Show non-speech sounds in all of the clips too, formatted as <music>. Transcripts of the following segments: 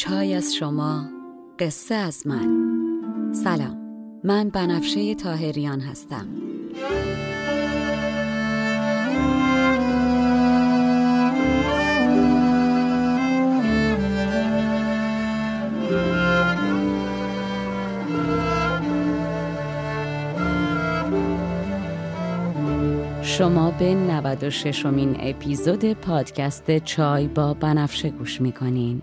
چای از شما قصه از من. سلام من بنفشه تاهریان هستم. شما به 96 امین اپیزود پادکست چای با بنفشه گوش می‌کنین.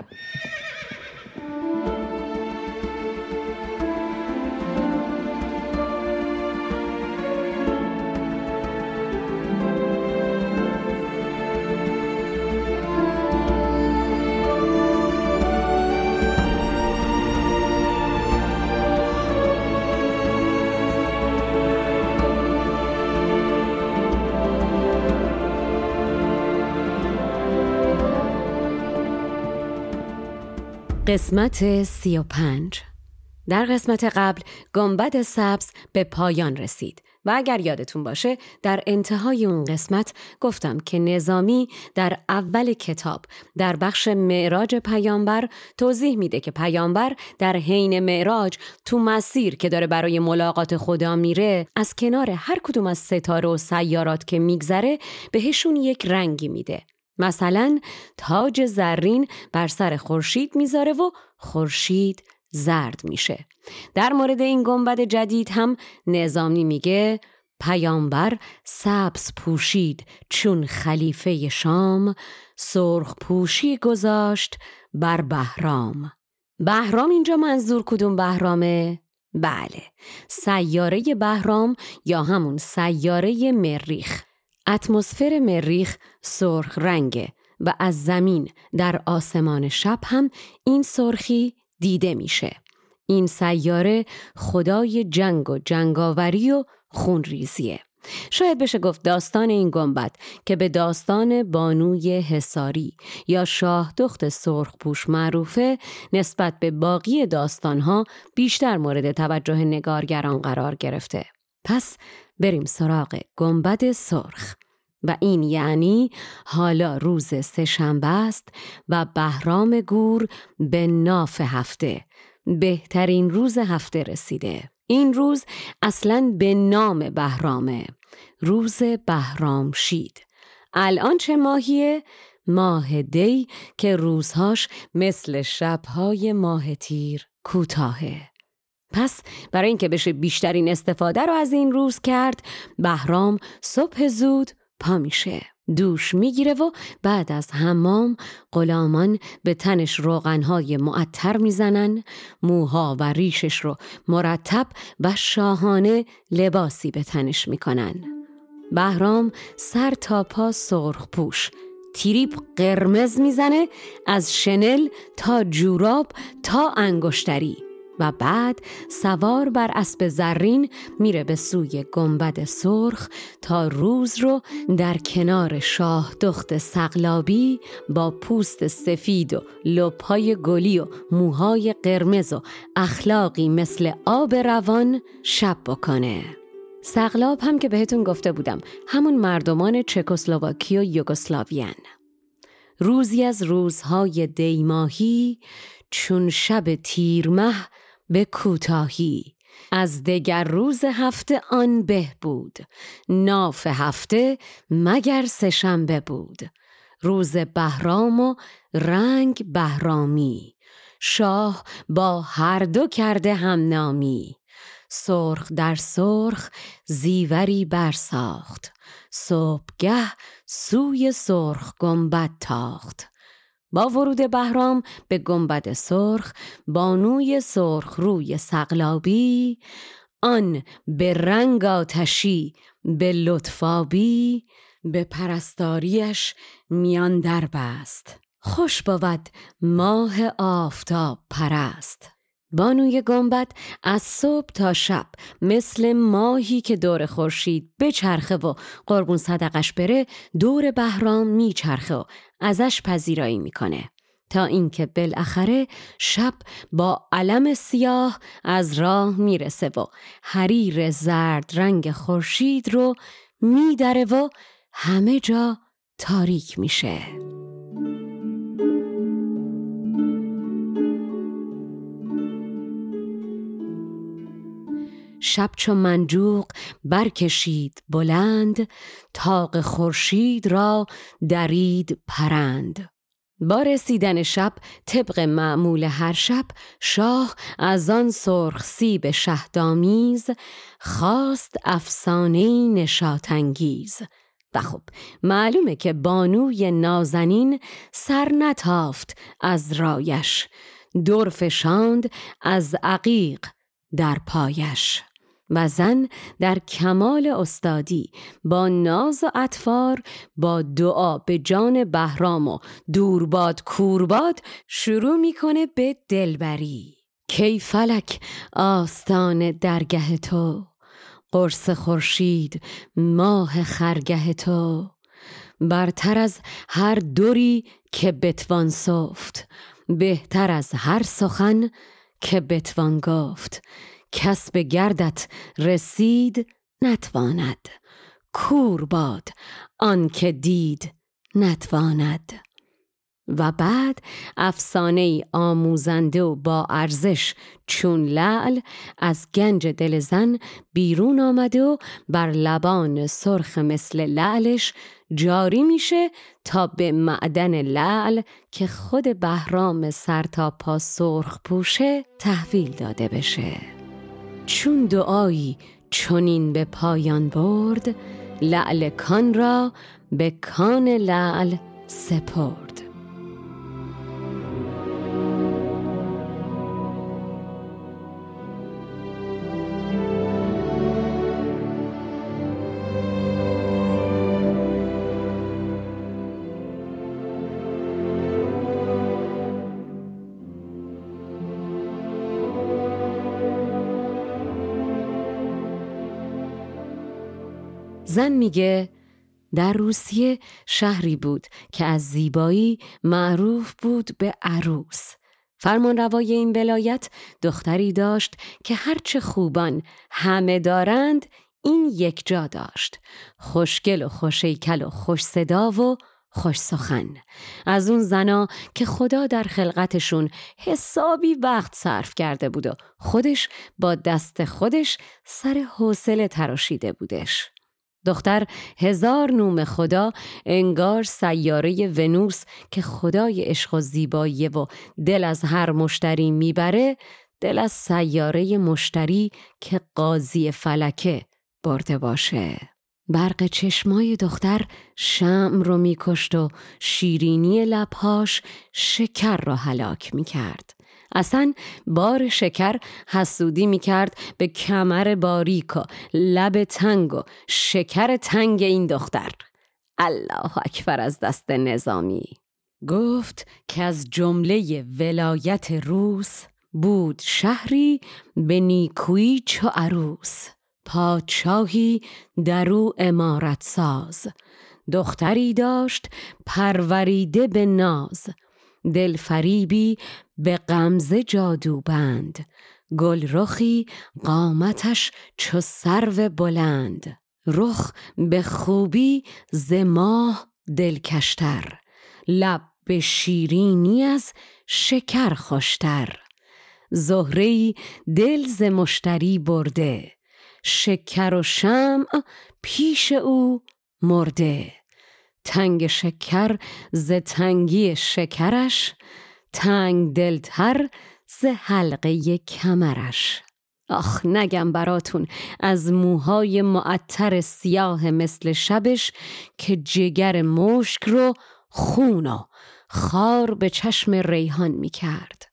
قسمت سی و پنج. در قسمت قبل گنبد سبز به پایان رسید و اگر یادتون باشه در انتهای اون قسمت گفتم که نظامی در اول کتاب در بخش معراج پیامبر توضیح میده که پیامبر در حین معراج تو مسیر که داره برای ملاقات خدا میره از کنار هر کدوم از ستاره و سیارات که میگذره بهشون یک رنگی میده. مثلا تاج زرین بر سر خورشید می‌ذاره و خورشید زرد میشه. در مورد این گنبد جدید هم نظامی میگه پیامبر سبز پوشید چون خلیفه شام سرخ پوشی گذاشت بر بهرام. بهرام اینجا منظور کدوم بهرامه؟ بله سیاره بهرام یا همون سیاره مریخ. اتمسفر مریخ سرخ رنگه و از زمین در آسمان شب هم این سرخی دیده میشه. این سیاره خدای جنگ و جنگاوری و خونریزیه. شاید بشه گفت داستان این گنبد که به داستان بانوی حساری یا شاه دخت سرخ پوش معروفه نسبت به باقی داستانها بیشتر مورد توجه نگارگران قرار گرفته. پس بریم سراغ گنبد سرخ. و این یعنی حالا روز سهشنبه است و بهرام گور به ناف هفته بهترین روز هفته رسیده. این روز اصلا به نام بهرامه روز بهرام شید. الان چه ماهیه؟ ماه دی که روزهاش مثل شبهای ماه تیر کوتاهه. پس برای اینکه بشه بیشترین استفاده رو از این روز کرد بهرام صبح زود پا میشه. دوش می‌گیره و بعد از حمام غلامان به تنش روغنهای معطر می‌زنن موها و ریشش رو مرتب و شاهانه لباسی به تنش می‌کنن. بهرام سر تا پا سرخ پوش تیریپ قرمز می‌زنه از شنل تا جوراب تا انگشتری. و بعد سوار بر اسب زرین میره به سوی گنبد سرخ تا روز رو در کنار شاه دخت سقلابی با پوست سفید و لپای گلی و موهای قرمز و اخلاقی مثل آب روان شب بکنه. سقلاب هم که بهتون گفته بودم همون مردمان چکسلواکی و یوگسلاویان روزی از روزهای دیماهی چون شب تیرمه به کوتاهی. از دگر روز هفته آن به بود. ناف هفته مگر سهشنبه بود. روز بهرام و رنگ بهرامی. شاه با هر دو کرده هم نامی سرخ در سرخ زیوری برساخت. صبحگه سوی سرخ گنبد تاخت. با ورود بهرام به گنبد سرخ بانوی سرخ روی سقلابی آن به رنگ آتشی به لطفابی به پرستاریش میان در بست. خوش بود ماه آفتاب پرست. بانوی گنبد از صبح تا شب مثل ماهی که دور خورشید بچرخه و قربون صدقش بره دور بهرام میچرخه و ازش پذیرایی می‌کنه. تا اینکه بالاخره شب با علم سیاه از راه می‌رسه و حریر زرد رنگ خورشید رو میدره و همه جا تاریک میشه. شب چو منجوق برکشید بلند تاق خورشید را درید پرند. با رسیدن شب طبق معمول هر شب شاه از آن سرخ سیب شهدامیز خواست افسانه نشاتانگیز. و خب معلومه که بانوی نازنین سر نتافت از رایش. دور فشاند از عقیق در پایش. و زن در کمال استادی با ناز و اطفار با دعا به جان بهرام و دورباد کورباد شروع می‌کنه به دلبری. کی فلک آستان درگه تو قرص خورشید ماه خرگه تو. برتر از هر دوری که بتوان صفت بهتر از هر سخن که بتوان گفت. کس به گردت رسید نتواند. کور باد آن که دید نتواند. و بعد افسانه آموزنده و با ارزش چون لعل از گنج دل زن بیرون آمده و بر لبان سرخ مثل لعلش جاری میشه تا به معدن لعل که خود بهرام سر تا پا سرخ پوشه تحویل داده بشه. چون دعایی چونین به پایان برد لعل کان را به کان لعل سپرد. زن میگه در روسیه شهری بود که از زیبایی معروف بود به عروس. فرمان روای این ولایت دختری داشت که هرچه خوبان همه دارند این یک جا داشت. خوشگل و خوشیکل و خوش صدا و خوش سخن. از اون زنا که خدا در خلقتشون حسابی وقت صرف کرده بود و خودش با دست خودش سر حوصله تراشیده بودش. دختر هزار نوم خدا انگار سیاره ونوس که خدای عشق و زیبایی و دل از هر مشتری می‌بره دل از سیاره مشتری که قاضی فلکه برده باشه برق چشمای دختر شم رو میکشت و شیرینی لبهاش شکر را هلاک می‌کرد. اصلا بار شکر حسودی می‌کرد به کمر باریک و لب تنگ و شکر تنگ این دختر. الله اکبر از دست نظامی. گفت که از جمله ولایت روس بود شهری به نیکویی چو عروس. پادشاهی درو امارت ساز. دختری داشت پروریده به ناز. دلفریبی به غمزه جادو بند گل رخی قامتش چو سرو بلند. رخ به خوبی ز ماه دلکشتر. لب به شیرینی از شکر خوشتر. زهره دل ز مشتری برده. شکر و شمع پیش او مرده. تنگ شکر ز تنگی شکرش تنگ دلتر ز حلقه کمرش آخ نگم براتون از موهای معطر سیاه مثل شبش که جگر مشک رو خون و خار به چشم ریحان می کرد.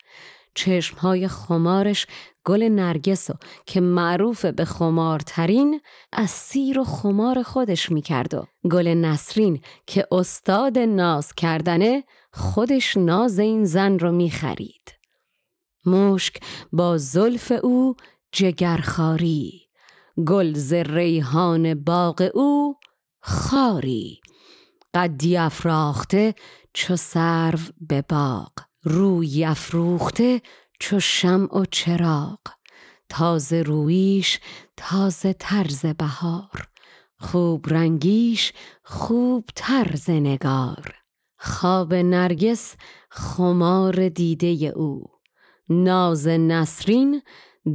چشمهای خمارش گل نرگس و که معروف به خمارترین از سیر و خمار خودش می‌کرد و گل نسرین که استاد ناز کردنه خودش ناز این زن رو می‌خرید. مشک با زلف او جگرخاری گل ز ریحان باغ او خاری قدی افراخته چو سرو به باغ روی افروخته چو شمع و چراغ تازه رویش تازه طرز بهار خوب رنگیش خوب طرز نگار. خواب نرگس خمار دیده او ناز نسرین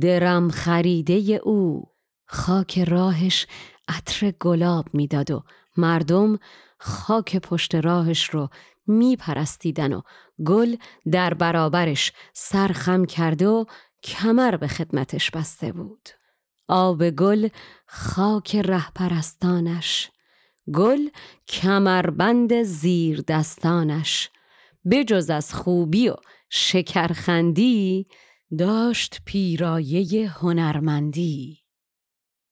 درم خریده او. خاک راهش عطر گلاب می‌داد و مردم خاک پشت راهش رو میپرستیدن و گل در برابرش سرخم کرده و کمر به خدمتش بسته بود. آب گل خاک رهپرستانش گل کمربند زیر دستانش بجز از خوبی و شکرخندی داشت پیرایه هنرمندی.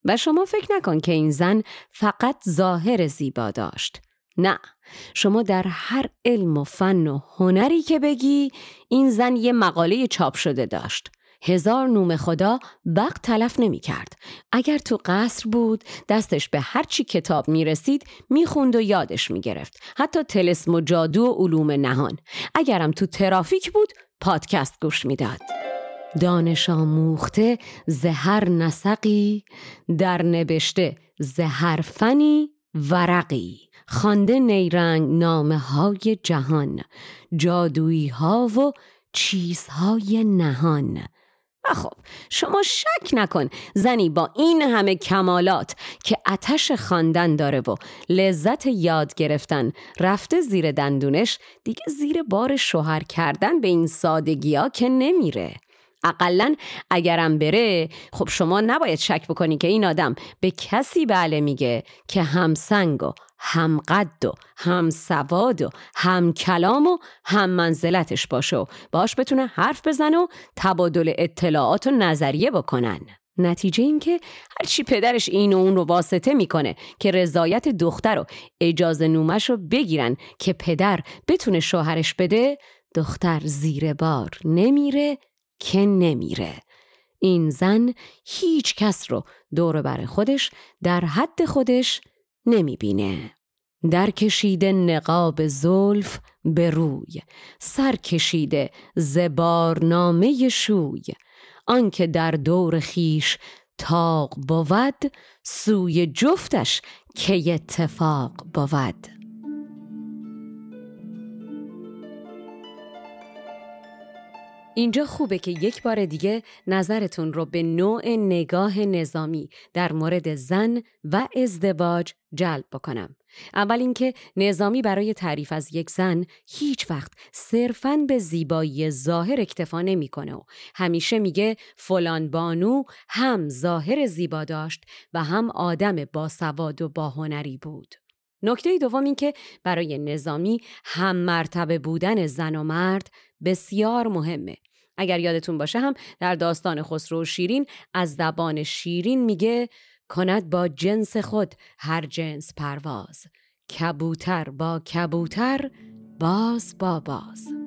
و شما فکر نکن که این زن فقط ظاهر زیبا داشت. نه شما در هر علم و فن و هنری که بگی این زن یه مقاله چاپ شده داشت هزار نوم خدا وقت تلف نمی کرد. اگر تو قصر بود دستش به هر چی کتاب می رسید می خوند و یادش می گرفت. حتی تلسم و جادو و علوم نهان. اگرم تو ترافیک بود پادکست گوش می‌داد. دانش آموخته زهر نسقی در نبشته زهر فنی ورقی خانده نیرنگ نامه های جهان جادویی ها و چیزهای نهان. و خب شما شک نکن زنی با این همه کمالات که اتش خواندن داره و لذت یاد گرفتن رفته زیر دندونش دیگه زیر بار شوهر کردن به این سادگی ها که نمیره. اقلا اگرم بره خب شما نباید شک بکنی که این آدم به کسی بله میگه که هم سنگ و هم قد و هم سواد و هم کلام و هم منزلتش باشه و باش بتونه حرف بزنه و تبادل اطلاعات و نظریه بکنن. نتیجه این که هرچی پدرش این و اون رو واسطه می‌کنه که رضایت دختر و اجازه نومش رو بگیرن که پدر بتونه شوهرش بده دختر زیر بار نمیره که نمیره. این زن هیچ کس رو دور بر خودش در حد خودش نمی‌بینه. در کشیده نقاب زلف به روی سر کشیده زبارنامه شوی. آنکه در دور خیش تاق بود سوی جفتش که اتفاق بود. اینجا خوبه که یک بار دیگه نظرتون رو به نوع نگاه نظامی در مورد زن و ازدواج جلب بکنم. اول اینکه نظامی برای تعریف از یک زن هیچ وقت صرفاً به زیبایی ظاهر اکتفا نمی‌کنه و همیشه میگه فلان بانو هم ظاهر زیبا داشت و هم آدم باسواد و باهنری بود. نکته دوم این که برای نظامی هم مرتبه بودن زن و مرد بسیار مهمه. اگر یادتون باشه هم در داستان خسرو و شیرین از زبان شیرین میگه کند با جنس خود هر جنس پرواز کبوتر با کبوتر باز با باز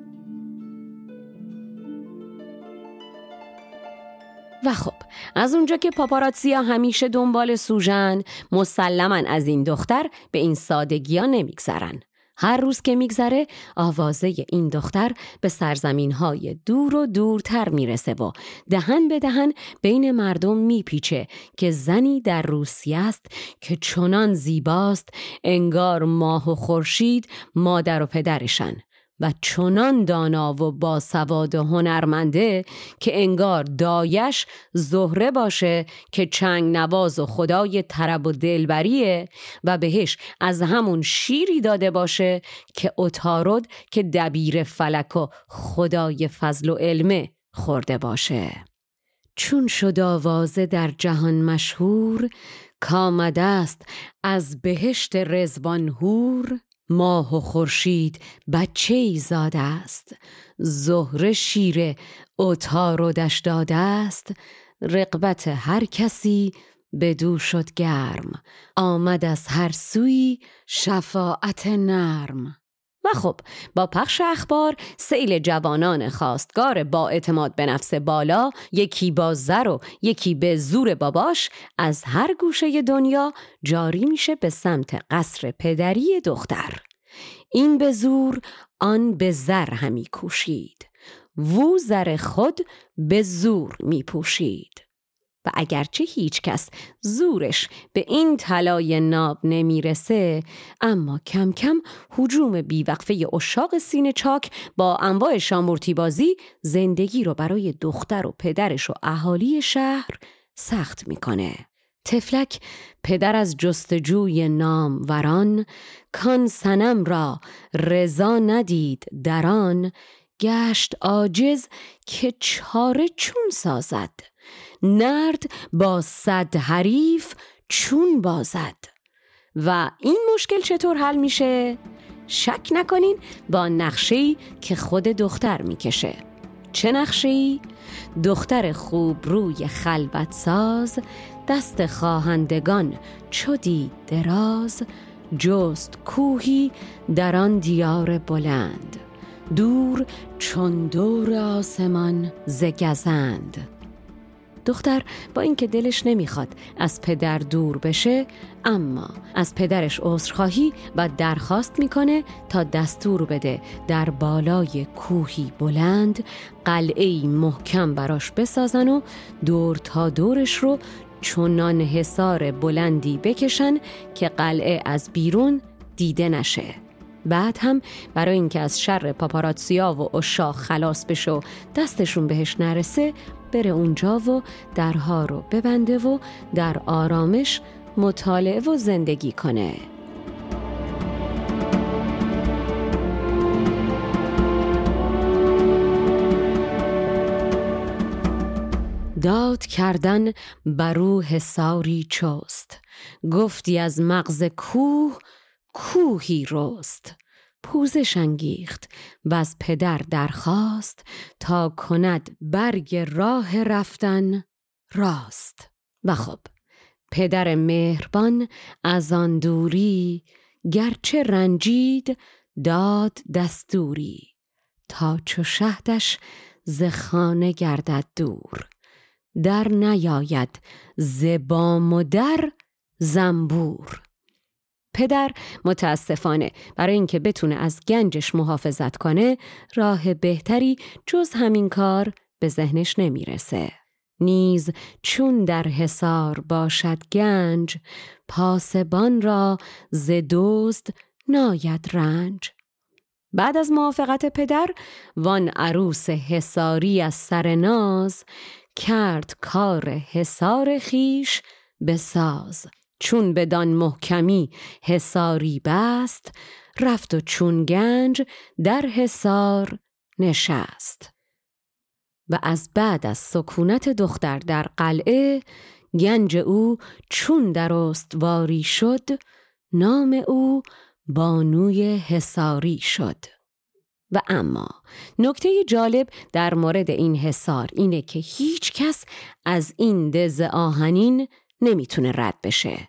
و خب از اونجا که پاپاراتسیا همیشه دنبال سوژن مسلما از این دختر به این سادگی ها نمیگذرن. هر روز که میگذره آوازه این دختر به سرزمین های دور و دورتر می‌رسه و دهن به دهن بین مردم میپیچه که زنی در روسیه است که چنان زیباست انگار ماه و خورشید مادر و پدرشن. و چنان دانا و باسواد و هنرمنده که انگار دایش زهره باشه که چنگ نواز و خدای طرب و دلبریه و بهش از همون شیری داده باشه که اتارد که دبیر فلک و خدای فضل و علمه خورده باشه. چون شد آوازه در جهان مشهور کامده است از بهشت رزبان هور ماه و خورشید بچه ای زاده است. زهره شیر اتارودش داده است. رقبت هر کسی بدو شد گرم. آمد از هر سوی شفاعت نرم. و خب با پخش اخبار سیل جوانان خواستگار با اعتماد به نفس بالا یکی با زر و یکی به زور باباش از هر گوشه دنیا جاری میشه به سمت قصر پدری دختر. این به زور آن به زر همی کوشید. وو زر خود به زور می پوشید. و اگرچه هیچ کس زورش به این طلای ناب نمی‌رسه اما کم کم حجوم بیوقفه اشاق سینه چاک با انواع شامورتی بازی زندگی رو برای دختر و پدرش و اهالی شهر سخت می‌کنه. تفلک پدر از جستجوی نام وران کان سنم را رضا ندید دران گشت عاجز که چاره چون سازد. نرد با صد حریف چون بازد و این مشکل چطور حل میشه؟ شک نکنین با نقشه‌ای که خود دختر می‌کشه چه نقشه‌ای؟ دختر خوب روی خلبت ساز دست خواهندگان چودی دراز جست کوهی در آن دیار بلند دور چون دور آسمان زگزند دختر با اینکه دلش نمی‌خواد از پدر دور بشه اما از پدرش عذرخواهی و درخواست می‌کنه تا دستور بده در بالای کوهی بلند قلعه محکم براش بسازن و دور تا دورش رو چونان حصار بلندی بکشن که قلعه از بیرون دیده نشه. بعد هم برای اینکه از شر پاپاراتسیا و اشاق خلاص بشه و دستشون بهش نرسه بره اونجا و درها رو ببنده و در آرامش مطالعه و زندگی کنه. داد کردن برو حساری چست. گفتی از مغز کوه کوهی رست. پوزش انگیخت و از پدر درخواست تا کند برگ راه رفتن راست. و خب پدر مهربان از آن دوری گرچه رنجید داد دستوری تا چو شهدش ز خانه گردد دور. در نیاید زبام و در زنبور. پدر متاسفانه برای اینکه بتونه از گنجش محافظت کنه راه بهتری جز همین کار به ذهنش نمی‌رسه. نیز چون در حصار باشد گنج پاسبان را ز دزد ناید رنج بعد از موافقت پدر وان عروس حساری از سر ناز کرد کار حصار خیش به ساز چون بدان محکمی حساری بست رفت و چون گنج در حسار نشست. و از بعد از سکونت دختر در قلعه گنج او چون در استواری شد نام او بانوی حساری شد. و اما نکته جالب در مورد این حسار اینه که هیچ کس از این دز آهنین نمی‌تونه رد بشه.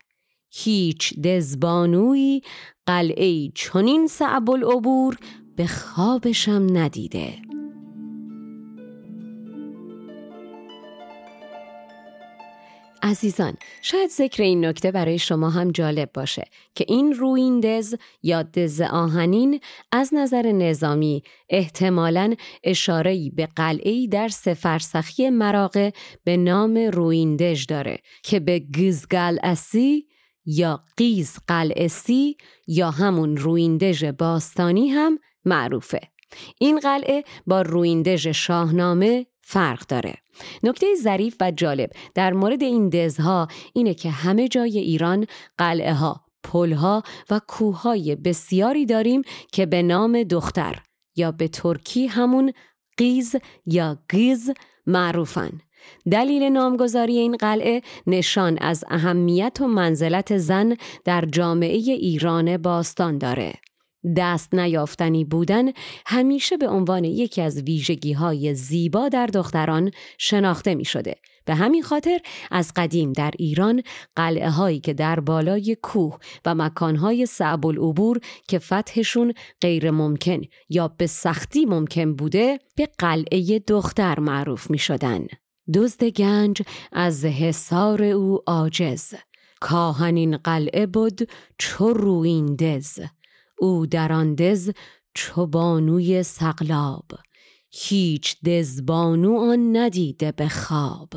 هیچ دزبانوی قلعه چنین صعب العبور به خوابشم ندیده. عزیزان شاید ذکر این نکته برای شما هم جالب باشه که این رویندز یا دز آهنین از نظر نظامی احتمالاً اشاره‌ای به قلعه‌ای در سفرسخی مراغه به نام رویندژ داره که به گزگل اسی یا قیز قلعسی یا همون رویندژ باستانی هم معروفه. این قلعه با رویندژ شاهنامه فرق داره. نکته ظریف و جالب در مورد این دزها اینه که همه جای ایران قلعه ها، پلها و کوههای بسیاری داریم که به نام دختر یا به ترکی همون قیز یا گیز معروفن. دلیل نامگذاری این قلعه نشان از اهمیت و منزلت زن در جامعه ایران باستان داره. دست نیافتنی بودن همیشه به عنوان یکی از ویژگی های زیبا در دختران شناخته می شده. به همین خاطر از قدیم در ایران قلعه هایی که در بالای کوه و مکانهای صعب العبور که فتحشون غیر ممکن یا به سختی ممکن بوده به قلعه دختر معروف می شدن. دزد گنج از حسار او عاجز کاهنین قلعه بود چو رویندز او در آن دز چو بانوی سقلاب. هیچ دزبانو آن ندیده به خواب.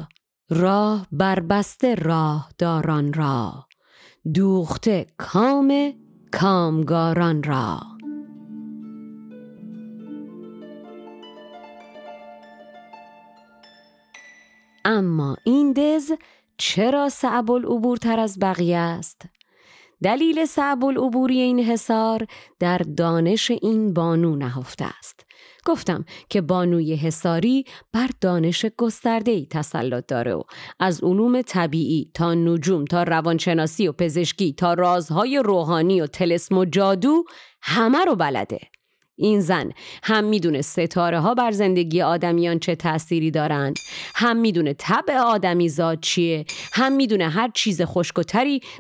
راه بربسته راه داران را. دوخته کام کامگاران را. اما این دز چرا صعب العبور تر از بقیه است؟ دلیل صعب العبوری این حصار در دانش این بانو نهفته است. گفتم که بانوی حساری بر دانش گسترده ای تسلط داره و از علوم طبیعی تا نجوم تا روانشناسی و پزشکی تا رازهای روحانی و تلسم و جادو همه رو بلده. این زن. هم می‌دونه ستاره ها بر زندگی آدمیان چه تأثیری دارند. هم می‌دونه طبع آدمی زاد چیه. هم می‌دونه هر چیز خشک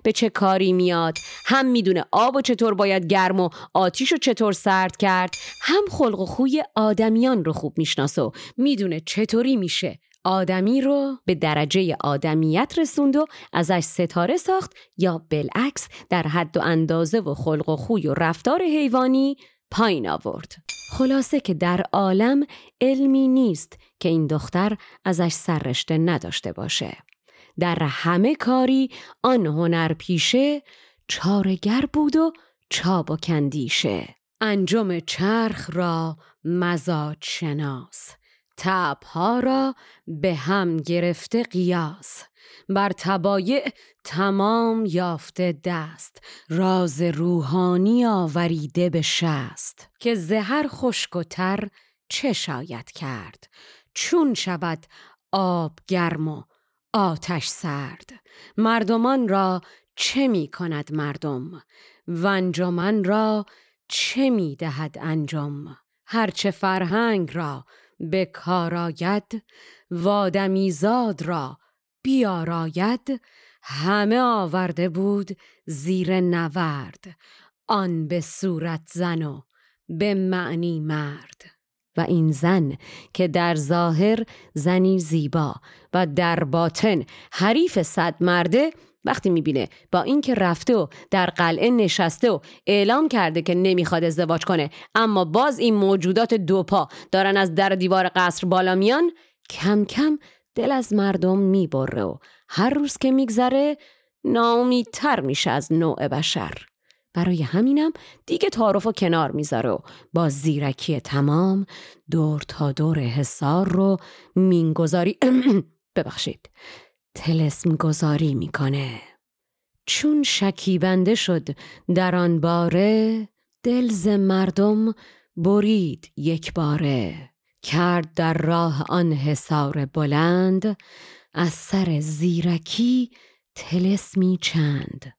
به چه کاری میاد. هم می‌دونه آب و چطور باید گرم و آتیش و چطور سرد کرد. هم خلق و خوی آدمیان رو خوب می‌شناسه و می‌دونه چطوری میشه آدمی رو به درجه آدمیت رسوند و ازش ستاره ساخت یا بالعکس در حد و اندازه و خلق و خوی و رفتار حیوانی پایین آورد. خلاصه که در عالم علمی نیست که این دختر ازش سررشته نداشته باشه. در همه کاری آن هنر پیشه چارگر بود و چاب و کندیشه. انجام چرخ را مزاج شناس تبها را به هم گرفته قیاس بر تبایع تمام یافته دست. راز روحانی آوریده به شست. که زهر خشک و تر چه شاید کرد. چون شود آب گرم و آتش سرد. مردمان را چه می کند مردم؟ و انجمن را چه می دهد انجام هرچه فرهنگ را به کار آید وادمیزاد را بیاراید همه آورده بود زیر نورد. آن به صورت زن و به معنی مرد. و این زن که در ظاهر زنی زیبا و در باطن حریف صد مرده وقتی می‌بینه با اینکه رفته و در قلعه نشسته و اعلام کرده که نمی‌خواد ازدواج کنه اما باز این موجودات دوپا دارن از در دیوار قصر بالا میان کم کم دل از مردم می‌بره و هر روز که میگذره ناامیدتر میشه از نوع بشر. برای همینم دیگه تعارف و کنار می‌ذاره و با زیرکی تمام دور تا دور حسار رو مینگذاری <clears throat> ببخشید. تلسم گذاری می‌کنه. چون شکیبنده شد در آن باره دلز مردم برید یک باره. کرد در راه آن حصار بلند از سر زیرکی تلسمی چند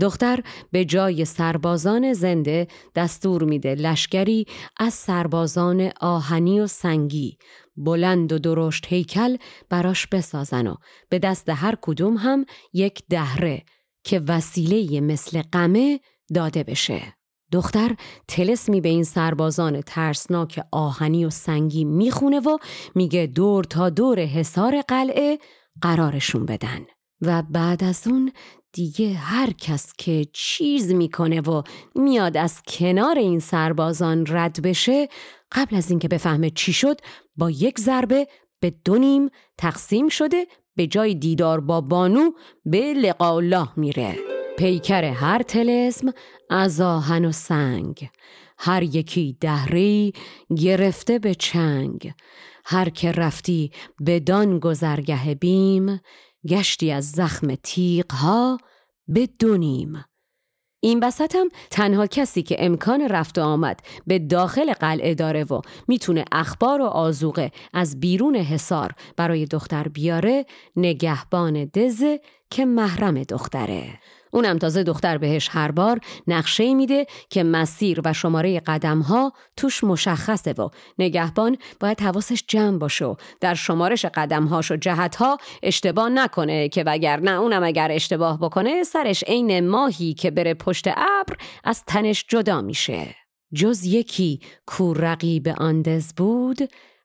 دختر به جای سربازان زنده دستور میده لشکری از سربازان آهنی و سنگی بلند و درشت هیکل براش بسازن و به دست هر کدوم هم یک دهره که وسیله مثل قمه داده بشه. دختر تلسمی به این سربازان ترسناک آهنی و سنگی می‌خونه و میگه دور تا دور حصار قلعه قرارشون بدن. و بعد از اون دیگه هر کس که چیز می‌کنه و میاد از کنار این سربازان رد بشه قبل از اینکه بفهمه چی شد با یک ضربه به دو نیم تقسیم شده به جای دیدار با بانو به لقا الله میره پیکر هر تلسم از آهن و سنگ. هر یکی دهری گرفته به چنگ. هر که رفتی به دان گذرگه بیم گشتی از زخم تیغ ها به دونیم این وسط هم تنها کسی که امکان رفت و آمد به داخل قلعه داره و می‌تونه اخبار و آزوقه از بیرون حصار برای دختر بیاره نگهبان دزه که محرم دختره. اونم تازه دختر بهش هر بار نقشه میده که مسیر و شماره قدم ها توش مشخصه و نگهبان باید حواسش جمع باشه و در شمارش قدم هاش و جهت ها اشتباه نکنه که وگرنه اونم اگر اشتباه بکنه سرش عین ماهی که بره پشت ابر از تنش جدا میشه. جز یکی کو رقیب آندز بود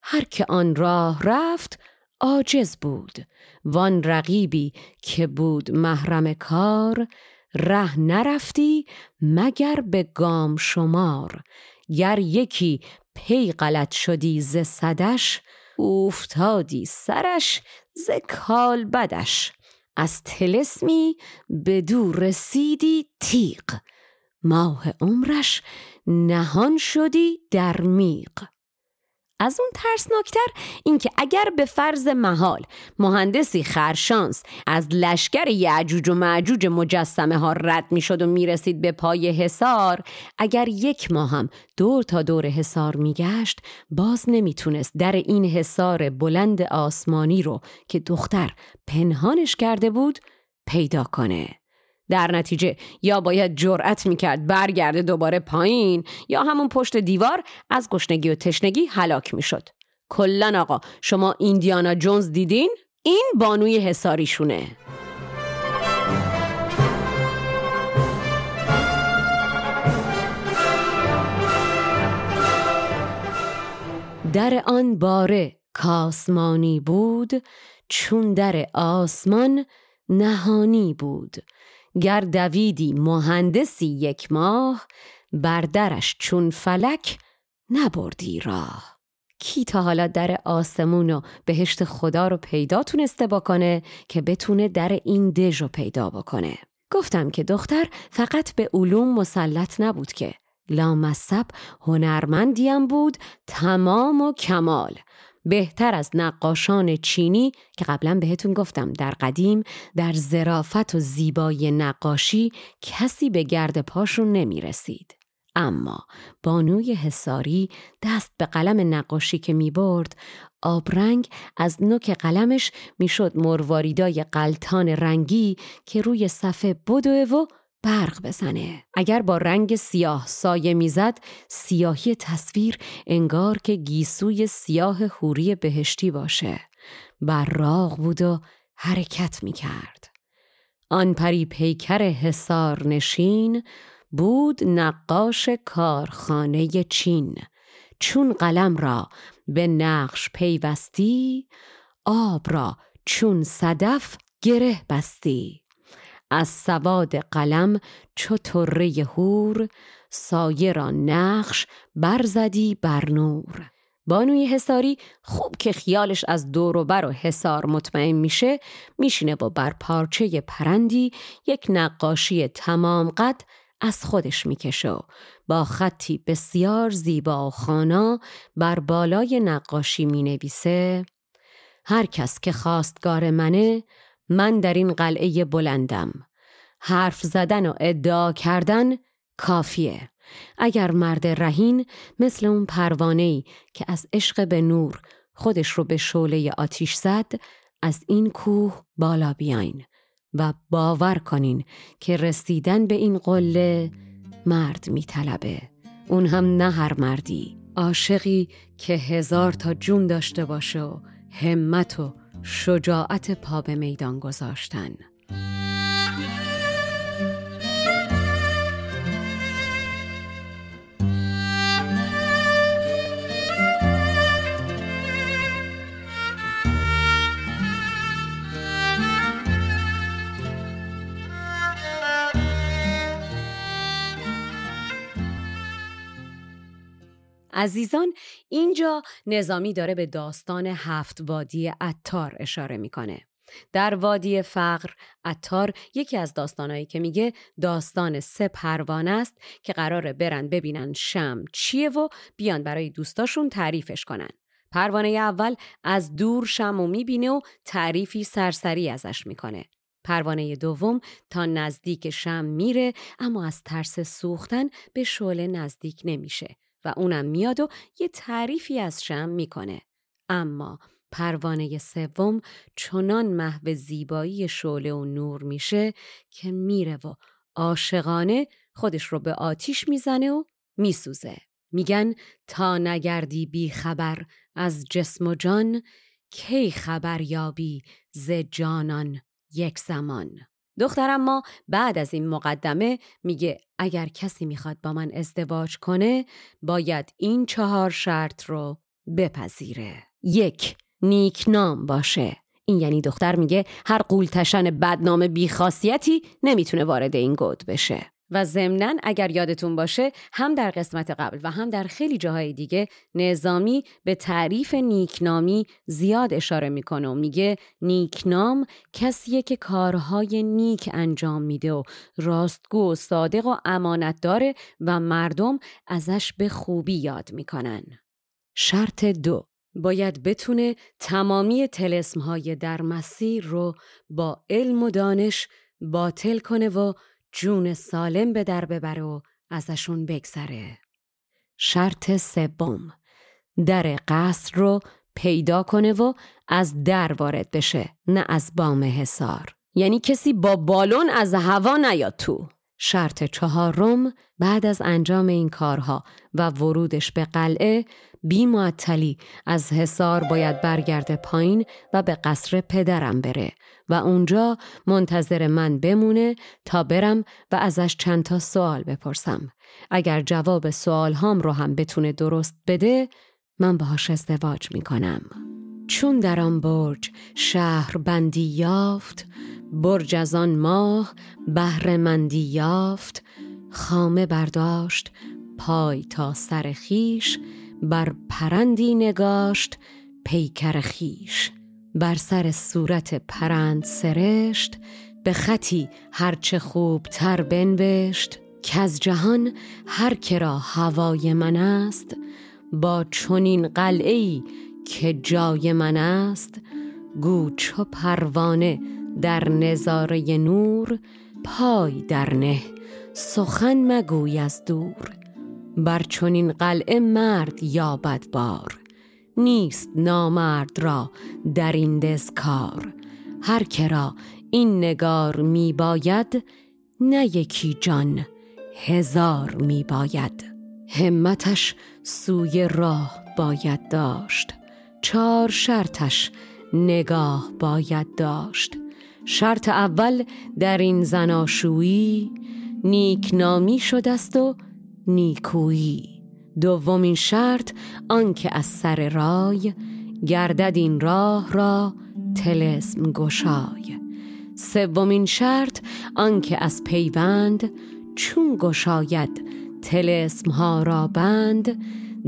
هر که آن راه رفت عاجز بود. وان رقیبی که بود محرم کار ره نرفتی مگر به گام شمار. گر یکی پی غلط شدی ز صدش افتادی سرش ز کال بدش. از تلسمی به دور رسیدی تیق ماه عمرش نهان شدی در میق از اون ترسناکتر اینکه اگر به فرض محال مهندسی خرشانس از لشکر یعجوج و معجوج مجسمه ها رد می شد و می رسید به پای حصار اگر یک ماه هم دور تا دور حصار می گشت باز نمی‌تونست در این حصار بلند آسمانی رو که دختر پنهانش کرده بود پیدا کنه. در نتیجه یا باید جرأت می‌کرد برگرده دوباره پایین یا همون پشت دیوار از گشنگی و تشنگی هلاک می‌شد. کلا آقا شما ایندیانا جونز دیدین؟ این بانوی حساریشونه. در آن باره کاسمانی بود چون در آسمان نهانی بود گر دویدی مهندسی یک ماه بردرش چون فلک نبردی راه. کی تا حالا در آسمون و بهشت خدا رو پیدا تونسته بکنه که بتونه در این دژ رو پیدا بکنه؟ گفتم که دختر فقط به علوم مسلط نبود که. لامصب هنرمندیم بود تمام و کمال. بهتر از نقاشان چینی که قبلا بهتون گفتم در قدیم در زرافت و زیبای نقاشی کسی به گرد پاشون نمی رسید. اما بانوی حساری دست به قلم نقاشی که می برد آبرنگ از نوک قلمش می‌شد مرواریدای قلتان رنگی که روی صفحه بدوه و برق بزنه. اگر با رنگ سیاه سایه می‌زد سیاهی تصویر انگار که گیسوی سیاه حوری بهشتی باشه. براغ بود و حرکت می‌کرد. آن پری پیکر حسار نشین بود نقاش کارخانه چین. چون قلم را به نقش پیوستی آب را چون صدف گره بستی. از سواد قلم چو طره هور سایه را نقش برزدی بر نور. بانوی حساری خوب که خیالش از دور و بر و حسار مطمئن میشه میشینه و بر پارچه پرندی یک نقاشی تمام قد از خودش می‌کشه با خطی بسیار زیبا و خانا بر بالای نقاشی می‌نویسه. هر کس که خواستگار منه من در این قلعه بلندم. حرف زدن و ادعا کردن کافیه. اگر مرد رهین مثل اون پروانه‌ای که از عشق به نور خودش رو به شعله آتیش زد از این کوه بالا بیاین و باور کنین که رسیدن به این قله مرد میطلبه. اون هم نه هر مردی. عاشقی که هزار تا جون داشته باشه و همت و شجاعت پا به میدان گذاشتن. عزیزان اینجا نظامی داره به داستان هفت وادی اتار اشاره می‌کنه. در وادی فقر اتار یکی از داستانهایی که میگه داستان سه پروانه است که قراره برن ببینن شم چیه و بیان برای دوستاشون تعریفش کنن. پروانه اول از دور شم و می‌بینه و تعریفی سرسری ازش می‌کنه. پروانه دوم تا نزدیک شم میره اما از ترس سوختن به شعله نزدیک نمیشه و اونم میاد و یه تعریفی از شم می‌کنه. اما پروانه سوم چنان محو زیبایی شعله و نور میشه که میره و عاشقانه خودش رو به آتیش می‌زنه و میسوزه. میگن تا نگردی بی خبر از جسم و جان کی خبر یابی ز جانان یک زمان دخترم ما بعد از این مقدمه میگه اگر کسی می‌خواد با من ازدواج کنه باید این چهار شرط رو بپذیره. یک نیکنام باشه. این یعنی دختر میگه هر قولتشن بدنام بیخاصیتی نمی‌تونه وارد این گود بشه. و ضمنا اگر یادتون باشه هم در قسمت قبل و هم در خیلی جاهای دیگه نظامی به تعریف نیکنامی زیاد اشاره می‌کنه و میگه نیکنام کسیه که کارهای نیک انجام میده و راستگو و صادق و امانت داره و مردم ازش به خوبی یاد می‌کنن. شرط دو باید بتونه تمامی تلسمهای در مسیر رو با علم و دانش باطل کنه و جون سالم به در ببره و ازشون بگذره. شرط سوم در قصر رو پیدا کنه و از در وارد بشه نه از بام حسار یعنی کسی با بالون از هوا نیاد تو شرط چهارم بعد از انجام این کارها و ورودش به قلعه بی معطلی از حصار باید برگرده پایین و به قصر پدرم بره و اونجا منتظر من بمونه تا برم و ازش چند تا سوال بپرسم. اگر جواب سوال هام رو هم بتونه درست بده من باهاش ازدواج می‌کنم. چون در آن برج شهر بندی یافت برج از آن ماه بهرهمندی یافت خامه برداشت پای تا سر خیش بر پرندی نگاشت پیکر خیش بر سر صورت پرند سرشت به خطی هرچه خوب تر بنوشت. که از جهان هر کرا هوای من است با چنین قلعه که جای من است گو چو پروانه در نظاره نور پای در نه. سخن مگوی از دور. بر چنین قلعه مرد یابد بار. نیست نامرد را در این کار هر کرا این نگار می باید نه یکی جان هزار می باید همتش سوی راه باید داشت. چار شرطش نگاه باید داشت. شرط اول در این زناشویی نیکنامی شده است و نیکویی. دومین شرط آنکه از سر رای گردد این راه را تلسم گشای. سومین شرط آنکه از پیوند چون گشاید تلسم ها را بند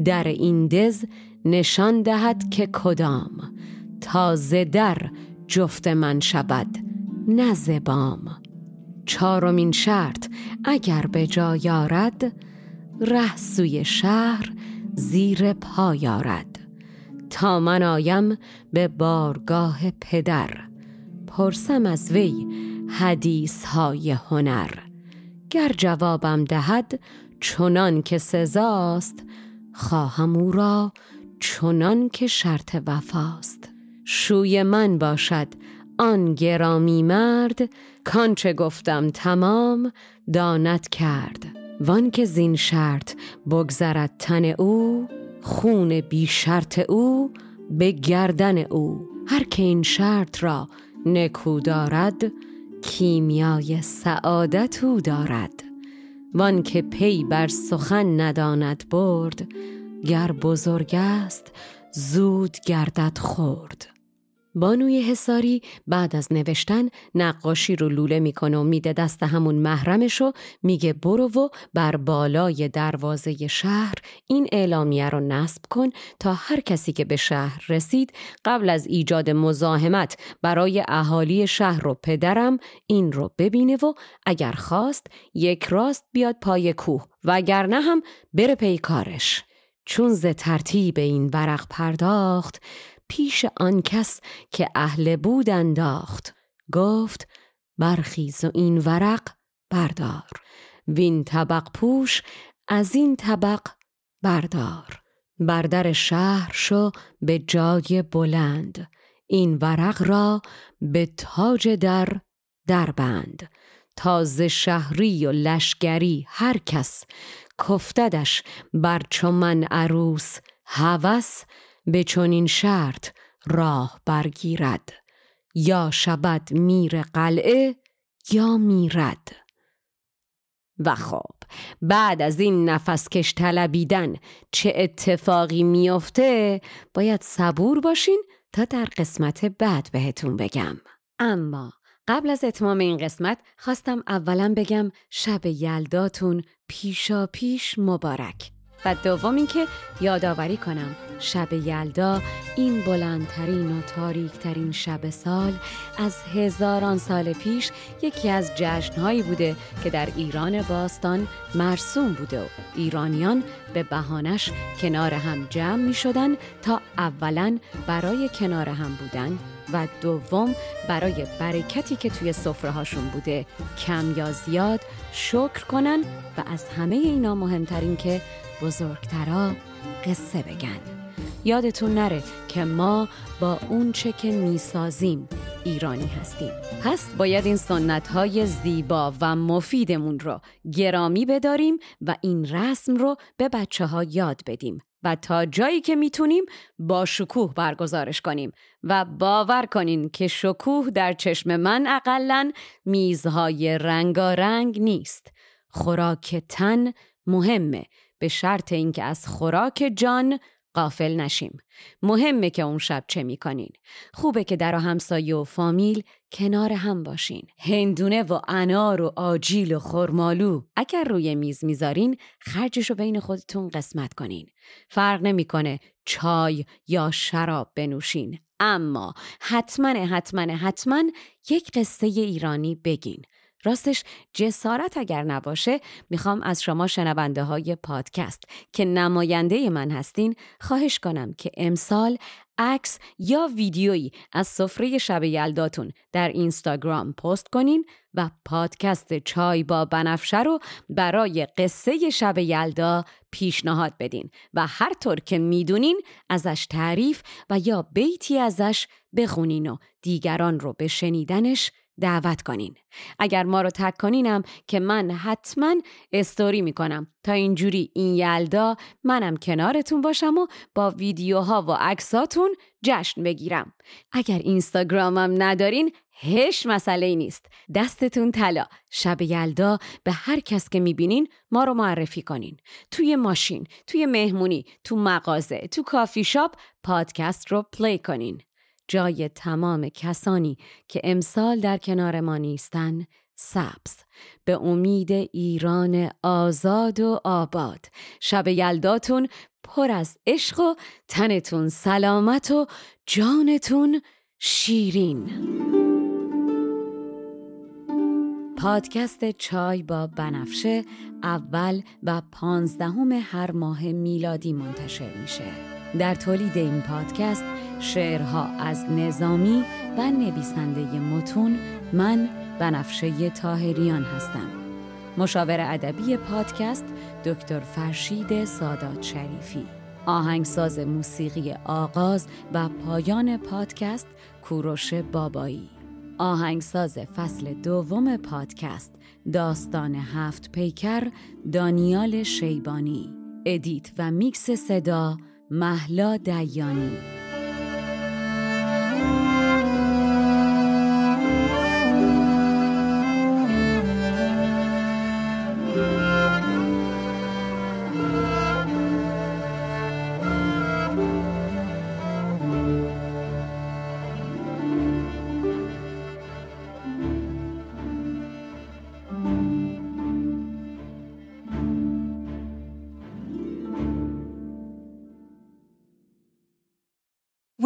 در این دز نشان دهد که کدام. تازه در جفت من شود نه زبام. چهارمین شرط اگر به جا یارد ره سوی شهر زیر پا یارد تا من آیم به بارگاه پدر. پرسم از وی حدیث های هنر. گر جوابم دهد چنان که سزاست خواهم او را چنان که شرط وفاست. شوی من باشد آن گرامی مرد کانچه گفتم تمام دانت کرد. وان که زین شرط بگذرد تن او خون بی شرط او به گردن او. هر که این شرط را نکو دارد کیمیای سعادت او دارد. وان که پی بر سخن نداند برد گر بزرگ است زود گردد خورد بانوی حساری بعد از نوشتن نقاشی رو لوله می‌کنه و میده دست همون محرمش و میگه برو و بر بالای دروازه شهر این اعلامیه رو نصب کن تا هر کسی که به شهر رسید قبل از ایجاد مزاحمت برای اهالی شهر و پدرم این رو ببینه و اگر خواست یک راست بیاد پای کوه و اگر نه هم بره پی کارش. چون ز ترتیب این ورق پرداخت پیش آن کس که اهل بود انداخت. گفت برخیز و این ورق بردار. وین طبق پوش از این طبق بردار. بردر شهر شو به جای بلند. این ورق را به تاج در دربند. تاز شهری و لشگری هر کس. کفتدش بر چمن عروس هوس به چنین شرط راه برگیرد. یا شبد میر قلعه یا میرد. و خب بعد از این نفس کش طلبیدن چه اتفاقی میافته باید صبور باشین تا در قسمت بعد بهتون بگم. اما قبل از اتمام این قسمت خواستم اولا بگم شب یلداتون پیشا پیش مبارک. و دوم اینکه یادآوری کنم شب یلدا این بلندترین و تاریکترین شب سال از هزاران سال پیش یکی از جشنهایی بوده که در ایران باستان مرسوم بوده و ایرانیان به بهانش کنار هم جمع می شدن تا اولا برای کنار هم بودن و دوم برای برکتی که توی سفره هاشون بوده کم یا زیاد شکر کنن و از همه اینا مهمترین که بزرگترا قصه بگن. یادتون نره که ما با اون چه که می‌سازیم ایرانی هستیم. پس باید این سنت های زیبا و مفیدمون رو گرامی بداریم و این رسم رو به بچه ها یاد بدیم و تا جایی که می‌تونیم با شکوه برگزارش کنیم و باور کنین که شکوه در چشم من اقلا میزهای رنگارنگ نیست. خوراک تن مهمه. به شرط اینکه از خوراک جان قافل نشیم. مهمه که اون شب چه می‌کنین. خوبه که در همسایه و فامیل کنار هم باشین. هندونه و انار و آجیل و خرمالو. اگر روی میز می‌ذارین خرجش رو بین خودتون قسمت کنین. فرق نمی‌کنه چای یا شراب بنوشین. اما حتما حتما حتما یک قصه ایرانی بگین. راستش جسارت اگر نباشه می‌خوام از شما شنونده های پادکست که نماینده من هستین خواهش کنم که امسال عکس یا ویدیویی از سفره شب یلداتون در اینستاگرام پست کنین و پادکست چای با بنفشه رو برای قصه شب یلدا پیشنهاد بدین و هر طور که می‌دونین ازش تعریف و یا بیتی ازش بخونین و دیگران رو به شنیدنش دعوت کنین. اگر ما رو تک کنینم که من حتما استوری می‌کنم. تا اینجوری این یلدا منم کنارتون باشم و با ویدیوها و عکساتون جشن بگیرم. اگر اینستاگرامم ندارین هش مسئله نیست. دستتون طلا. شب یلدا به هر کس که می‌بینین ما رو معرفی کنین. توی ماشین توی مهمونی تو مغازه تو کافی شاپ پادکست رو play کنین. جای تمام کسانی که امسال در کنار ما نیستن سبز. به امید ایران آزاد و آباد. شب یلداتون پر از عشق و تنتون سلامت و جانتون شیرین. پادکست چای با بنفشه اول و پانزدهم هر ماه میلادی منتشر میشه. در تولید این پادکست شعرها از نظامی و نویسنده متون من بنفشه تاهریان هستم. مشاور ادبی پادکست دکتر فرشید سادات شریفی. آهنگساز موسیقی آغاز و پایان پادکست کوروش بابایی. آهنگساز فصل دوم پادکست داستان هفت پیکر دانیال شیبانی. ادیت و میکس صدا محلا دیانی.